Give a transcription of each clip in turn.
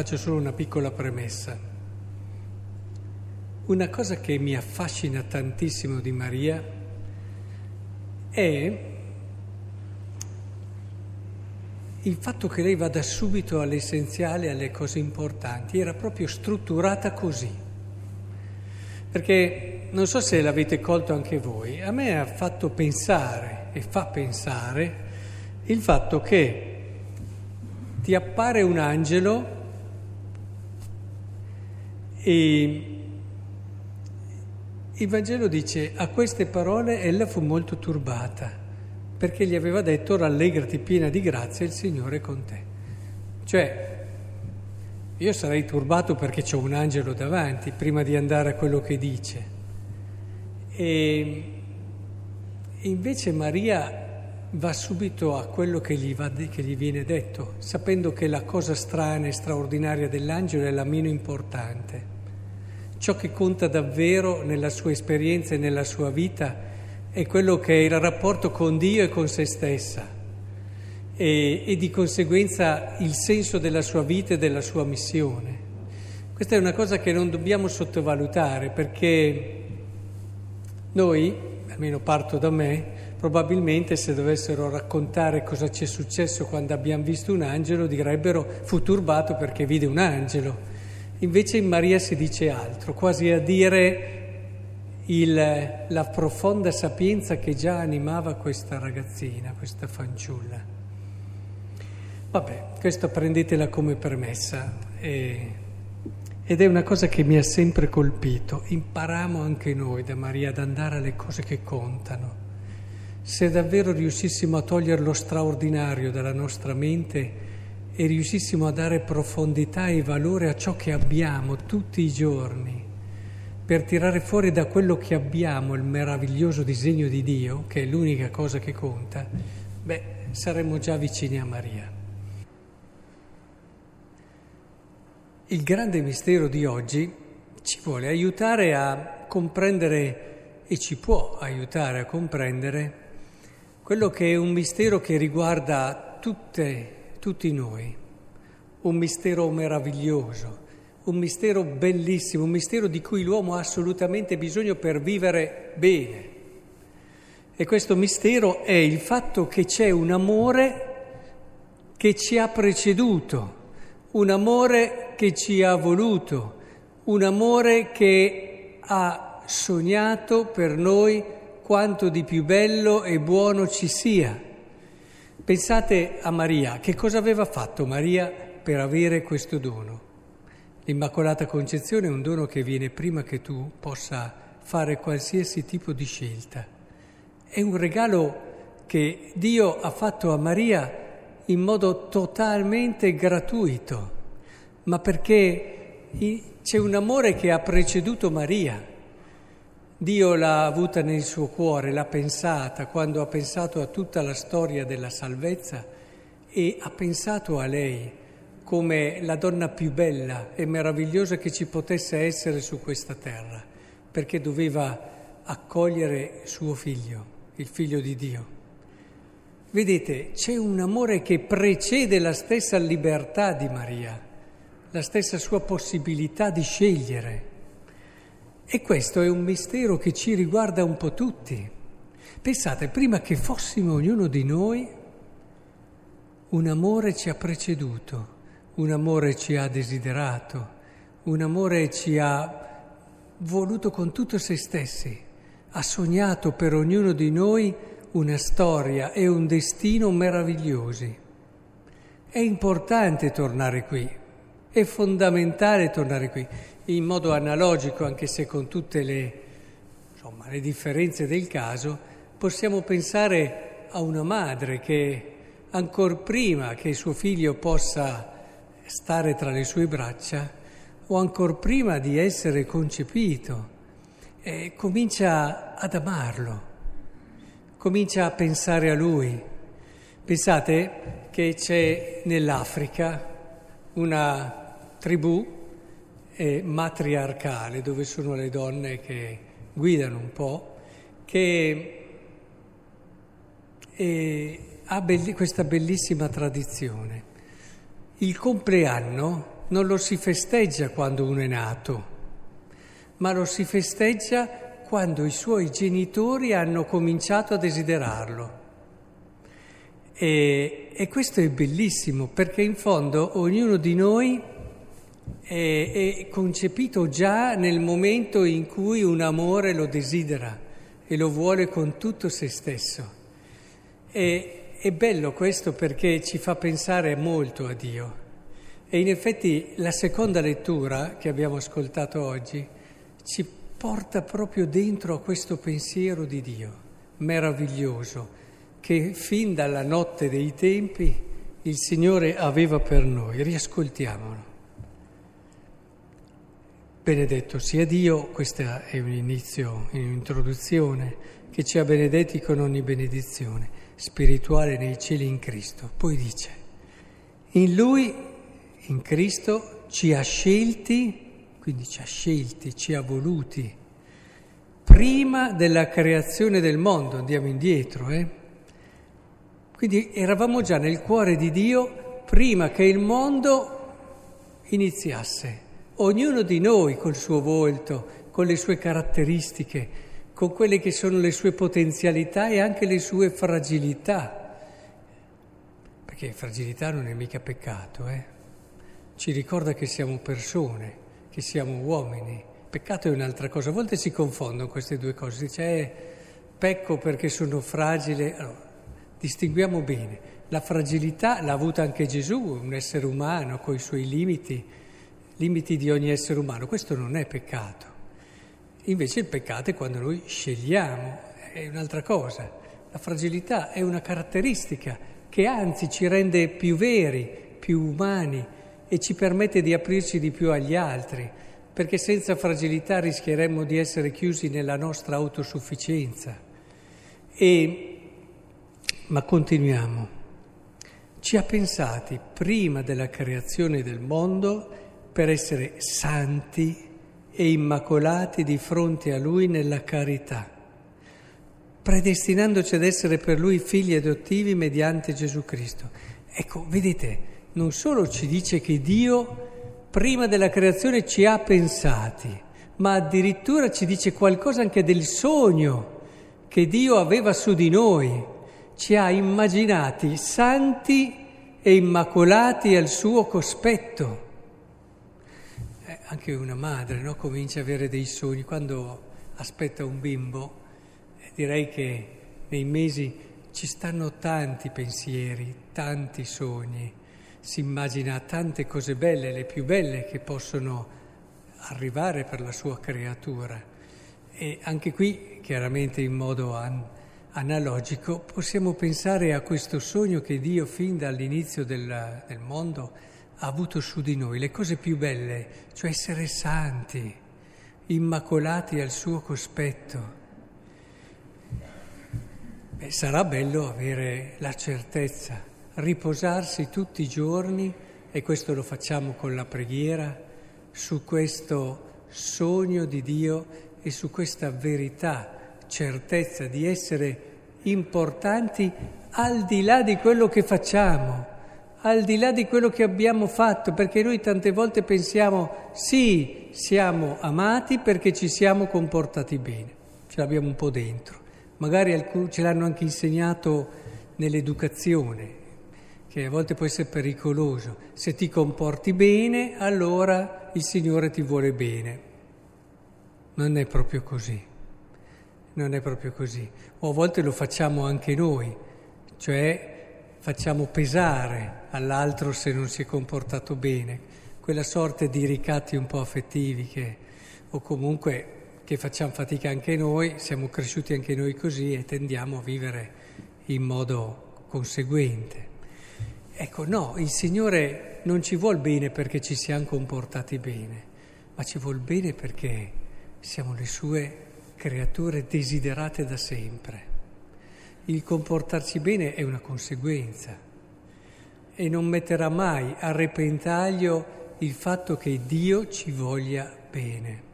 faccio solo una piccola premessa. Una cosa che mi affascina tantissimo di Maria è il fatto che lei vada subito all'essenziale, alle cose importanti. Era proprio strutturata così. Perché non so se l'avete colto anche voi, a me ha fatto pensare e fa pensare il fatto che ti appare un angelo e il Vangelo dice a queste parole ella fu molto turbata perché gli aveva detto rallegrati piena di grazia il Signore è con te. Cioè io sarei turbato perché c'ho un angelo davanti prima di andare a quello che dice. E invece Maria va subito a quello che gli, va, che gli, viene detto, sapendo che la cosa strana e straordinaria dell'angelo è la meno importante. Ciò che conta davvero nella sua esperienza e nella sua vita è quello che è il rapporto con Dio e con se stessa e, e di conseguenza il senso della sua vita e della sua missione. Questa è una cosa che non dobbiamo sottovalutare perché noi, almeno parto da me, Probabilmente se dovessero raccontare cosa ci è successo quando abbiamo visto un angelo direbbero fu turbato perché vide un angelo. Invece in Maria si dice altro, quasi a dire il, la profonda sapienza che già animava questa ragazzina, questa fanciulla. Vabbè, questo prendetela come permessa. E, ed è una cosa che mi ha sempre colpito. Impariamo anche noi da Maria ad andare alle cose che contano se davvero riuscissimo a togliere lo straordinario dalla nostra mente e riuscissimo a dare profondità e valore a ciò che abbiamo tutti i giorni, per tirare fuori da quello che abbiamo il meraviglioso disegno di Dio, che è l'unica cosa che conta, beh, saremmo già vicini a Maria. Il grande mistero di oggi ci vuole aiutare a comprendere e ci può aiutare a comprendere quello che è un mistero che riguarda tutte, tutti noi, un mistero meraviglioso, un mistero bellissimo, un mistero di cui l'uomo ha assolutamente bisogno per vivere bene. E questo mistero è il fatto che c'è un amore che ci ha preceduto, un amore che ci ha voluto, un amore che ha sognato per noi quanto di più bello e buono ci sia. Pensate a Maria, che cosa aveva fatto Maria per avere questo dono? L'Immacolata Concezione è un dono che viene prima che tu possa fare qualsiasi tipo di scelta. È un regalo che Dio ha fatto a Maria in modo totalmente gratuito, ma perché c'è un amore che ha preceduto Maria. Dio l'ha avuta nel suo cuore, l'ha pensata quando ha pensato a tutta la storia della salvezza e ha pensato a lei come la donna più bella e meravigliosa che ci potesse essere su questa terra, perché doveva accogliere suo figlio, il figlio di Dio. Vedete, c'è un amore che precede la stessa libertà di Maria, la stessa sua possibilità di scegliere. E questo è un mistero che ci riguarda un po' tutti. Pensate, prima che fossimo ognuno di noi, un amore ci ha preceduto, un amore ci ha desiderato, un amore ci ha voluto con tutto se stessi, ha sognato per ognuno di noi una storia e un destino meravigliosi. È importante tornare qui, è fondamentale tornare qui in modo analogico, anche se con tutte le, insomma, le differenze del caso, possiamo pensare a una madre che ancor prima che suo figlio possa stare tra le sue braccia, o ancor prima di essere concepito, eh, comincia ad amarlo, comincia a pensare a lui. Pensate che c'è nell'Africa una tribù eh, matriarcale, dove sono le donne che guidano un po', che eh, ha belli- questa bellissima tradizione. Il compleanno non lo si festeggia quando uno è nato, ma lo si festeggia quando i suoi genitori hanno cominciato a desiderarlo. E, e questo è bellissimo perché in fondo ognuno di noi è, è concepito già nel momento in cui un amore lo desidera e lo vuole con tutto se stesso. E, è bello questo perché ci fa pensare molto a Dio. E in effetti la seconda lettura che abbiamo ascoltato oggi ci porta proprio dentro a questo pensiero di Dio, meraviglioso, che fin dalla notte dei tempi il Signore aveva per noi. Riascoltiamolo. Benedetto sia Dio, questo è un inizio, un'introduzione, che ci ha benedetti con ogni benedizione spirituale nei cieli in Cristo. Poi dice, in Lui, in Cristo, ci ha scelti, quindi ci ha scelti, ci ha voluti, prima della creazione del mondo, andiamo indietro, eh? Quindi eravamo già nel cuore di Dio prima che il mondo iniziasse. Ognuno di noi col suo volto, con le sue caratteristiche, con quelle che sono le sue potenzialità e anche le sue fragilità. Perché fragilità non è mica peccato, eh? Ci ricorda che siamo persone, che siamo uomini. Peccato è un'altra cosa. A volte si confondono queste due cose. Dice, eh, pecco perché sono fragile. Allora, distinguiamo bene. La fragilità l'ha avuta anche Gesù, un essere umano con i suoi limiti, limiti di ogni essere umano. Questo non è peccato. Invece il peccato è quando noi scegliamo, è un'altra cosa. La fragilità è una caratteristica che anzi ci rende più veri, più umani e ci permette di aprirci di più agli altri, perché senza fragilità rischieremmo di essere chiusi nella nostra autosufficienza. E, ma continuiamo. Ci ha pensati prima della creazione del mondo per essere santi e immacolati di fronte a Lui nella carità, predestinandoci ad essere per Lui figli adottivi mediante Gesù Cristo. Ecco, vedete, non solo ci dice che Dio prima della creazione ci ha pensati, ma addirittura ci dice qualcosa anche del sogno che Dio aveva su di noi, ci ha immaginati santi e immacolati al suo cospetto anche una madre no? comincia ad avere dei sogni. Quando aspetta un bimbo, eh, direi che nei mesi ci stanno tanti pensieri, tanti sogni, si immagina tante cose belle, le più belle che possono arrivare per la sua creatura. E anche qui, chiaramente in modo an- analogico, possiamo pensare a questo sogno che Dio fin dall'inizio del, del mondo ha avuto su di noi le cose più belle, cioè essere santi, immacolati al suo cospetto. Beh, sarà bello avere la certezza, riposarsi tutti i giorni, e questo lo facciamo con la preghiera, su questo sogno di Dio e su questa verità, certezza di essere importanti al di là di quello che facciamo al di là di quello che abbiamo fatto, perché noi tante volte pensiamo sì, siamo amati perché ci siamo comportati bene, ce l'abbiamo un po' dentro, magari ce l'hanno anche insegnato nell'educazione, che a volte può essere pericoloso, se ti comporti bene allora il Signore ti vuole bene. Non è proprio così, non è proprio così, o a volte lo facciamo anche noi, cioè facciamo pesare all'altro se non si è comportato bene, quella sorta di ricatti un po' affettivi che, o comunque che facciamo fatica anche noi, siamo cresciuti anche noi così e tendiamo a vivere in modo conseguente. Ecco, no, il Signore non ci vuole bene perché ci siamo comportati bene, ma ci vuole bene perché siamo le sue creature desiderate da sempre il comportarci bene è una conseguenza e non metterà mai a repentaglio il fatto che Dio ci voglia bene.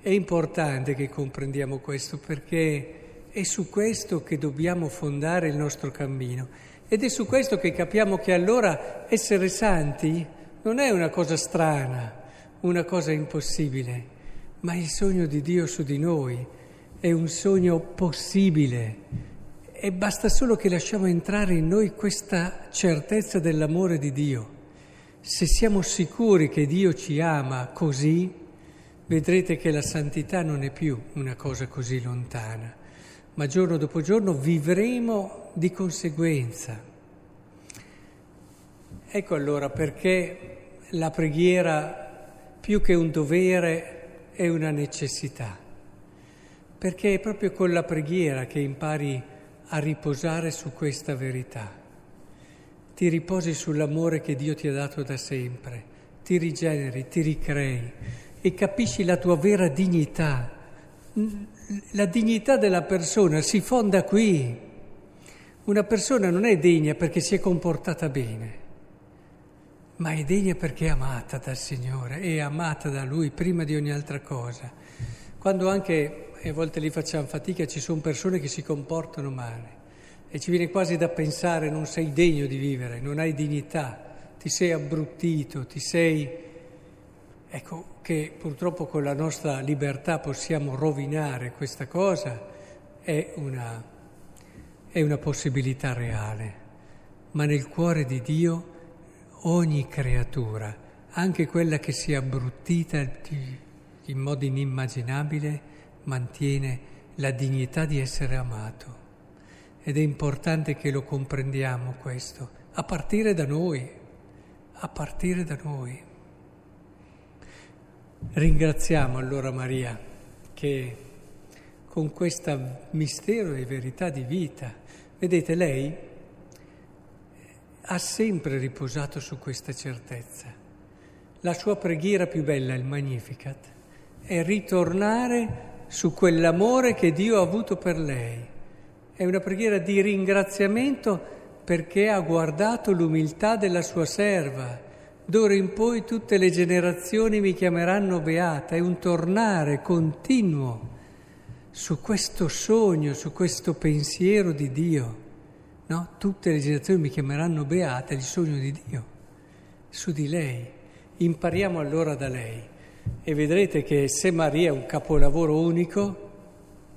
È importante che comprendiamo questo perché è su questo che dobbiamo fondare il nostro cammino. Ed è su questo che capiamo che allora essere santi non è una cosa strana, una cosa impossibile, ma il sogno di Dio su di noi è un sogno possibile e basta solo che lasciamo entrare in noi questa certezza dell'amore di Dio. Se siamo sicuri che Dio ci ama così, vedrete che la santità non è più una cosa così lontana, ma giorno dopo giorno vivremo di conseguenza. Ecco allora perché la preghiera più che un dovere è una necessità, perché è proprio con la preghiera che impari a riposare su questa verità ti riposi sull'amore che Dio ti ha dato da sempre, ti rigeneri, ti ricrei e capisci la tua vera dignità. La dignità della persona si fonda qui. Una persona non è degna perché si è comportata bene, ma è degna perché è amata dal Signore, è amata da Lui prima di ogni altra cosa. Quando anche, e a volte lì facciamo fatica, ci sono persone che si comportano male e ci viene quasi da pensare non sei degno di vivere, non hai dignità, ti sei abbruttito, ti sei... Ecco che purtroppo con la nostra libertà possiamo rovinare questa cosa, è una, è una possibilità reale, ma nel cuore di Dio ogni creatura, anche quella che si è abbruttita in modo inimmaginabile, mantiene la dignità di essere amato. Ed è importante che lo comprendiamo questo, a partire da noi, a partire da noi. Ringraziamo allora Maria che con questo mistero e verità di vita, vedete, lei ha sempre riposato su questa certezza. La sua preghiera più bella, il Magnificat, è ritornare su quell'amore che Dio ha avuto per lei è una preghiera di ringraziamento perché ha guardato l'umiltà della sua serva. D'ora in poi tutte le generazioni mi chiameranno beata. È un tornare continuo su questo sogno, su questo pensiero di Dio. No? Tutte le generazioni mi chiameranno beata, il sogno di Dio, su di lei. Impariamo allora da lei e vedrete che se Maria è un capolavoro unico,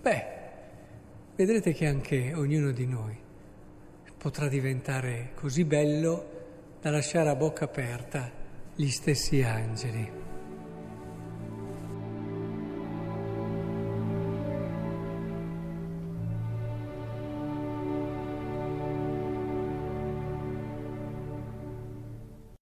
beh, vedrete che anche ognuno di noi potrà diventare così bello da lasciare a bocca aperta gli stessi angeli.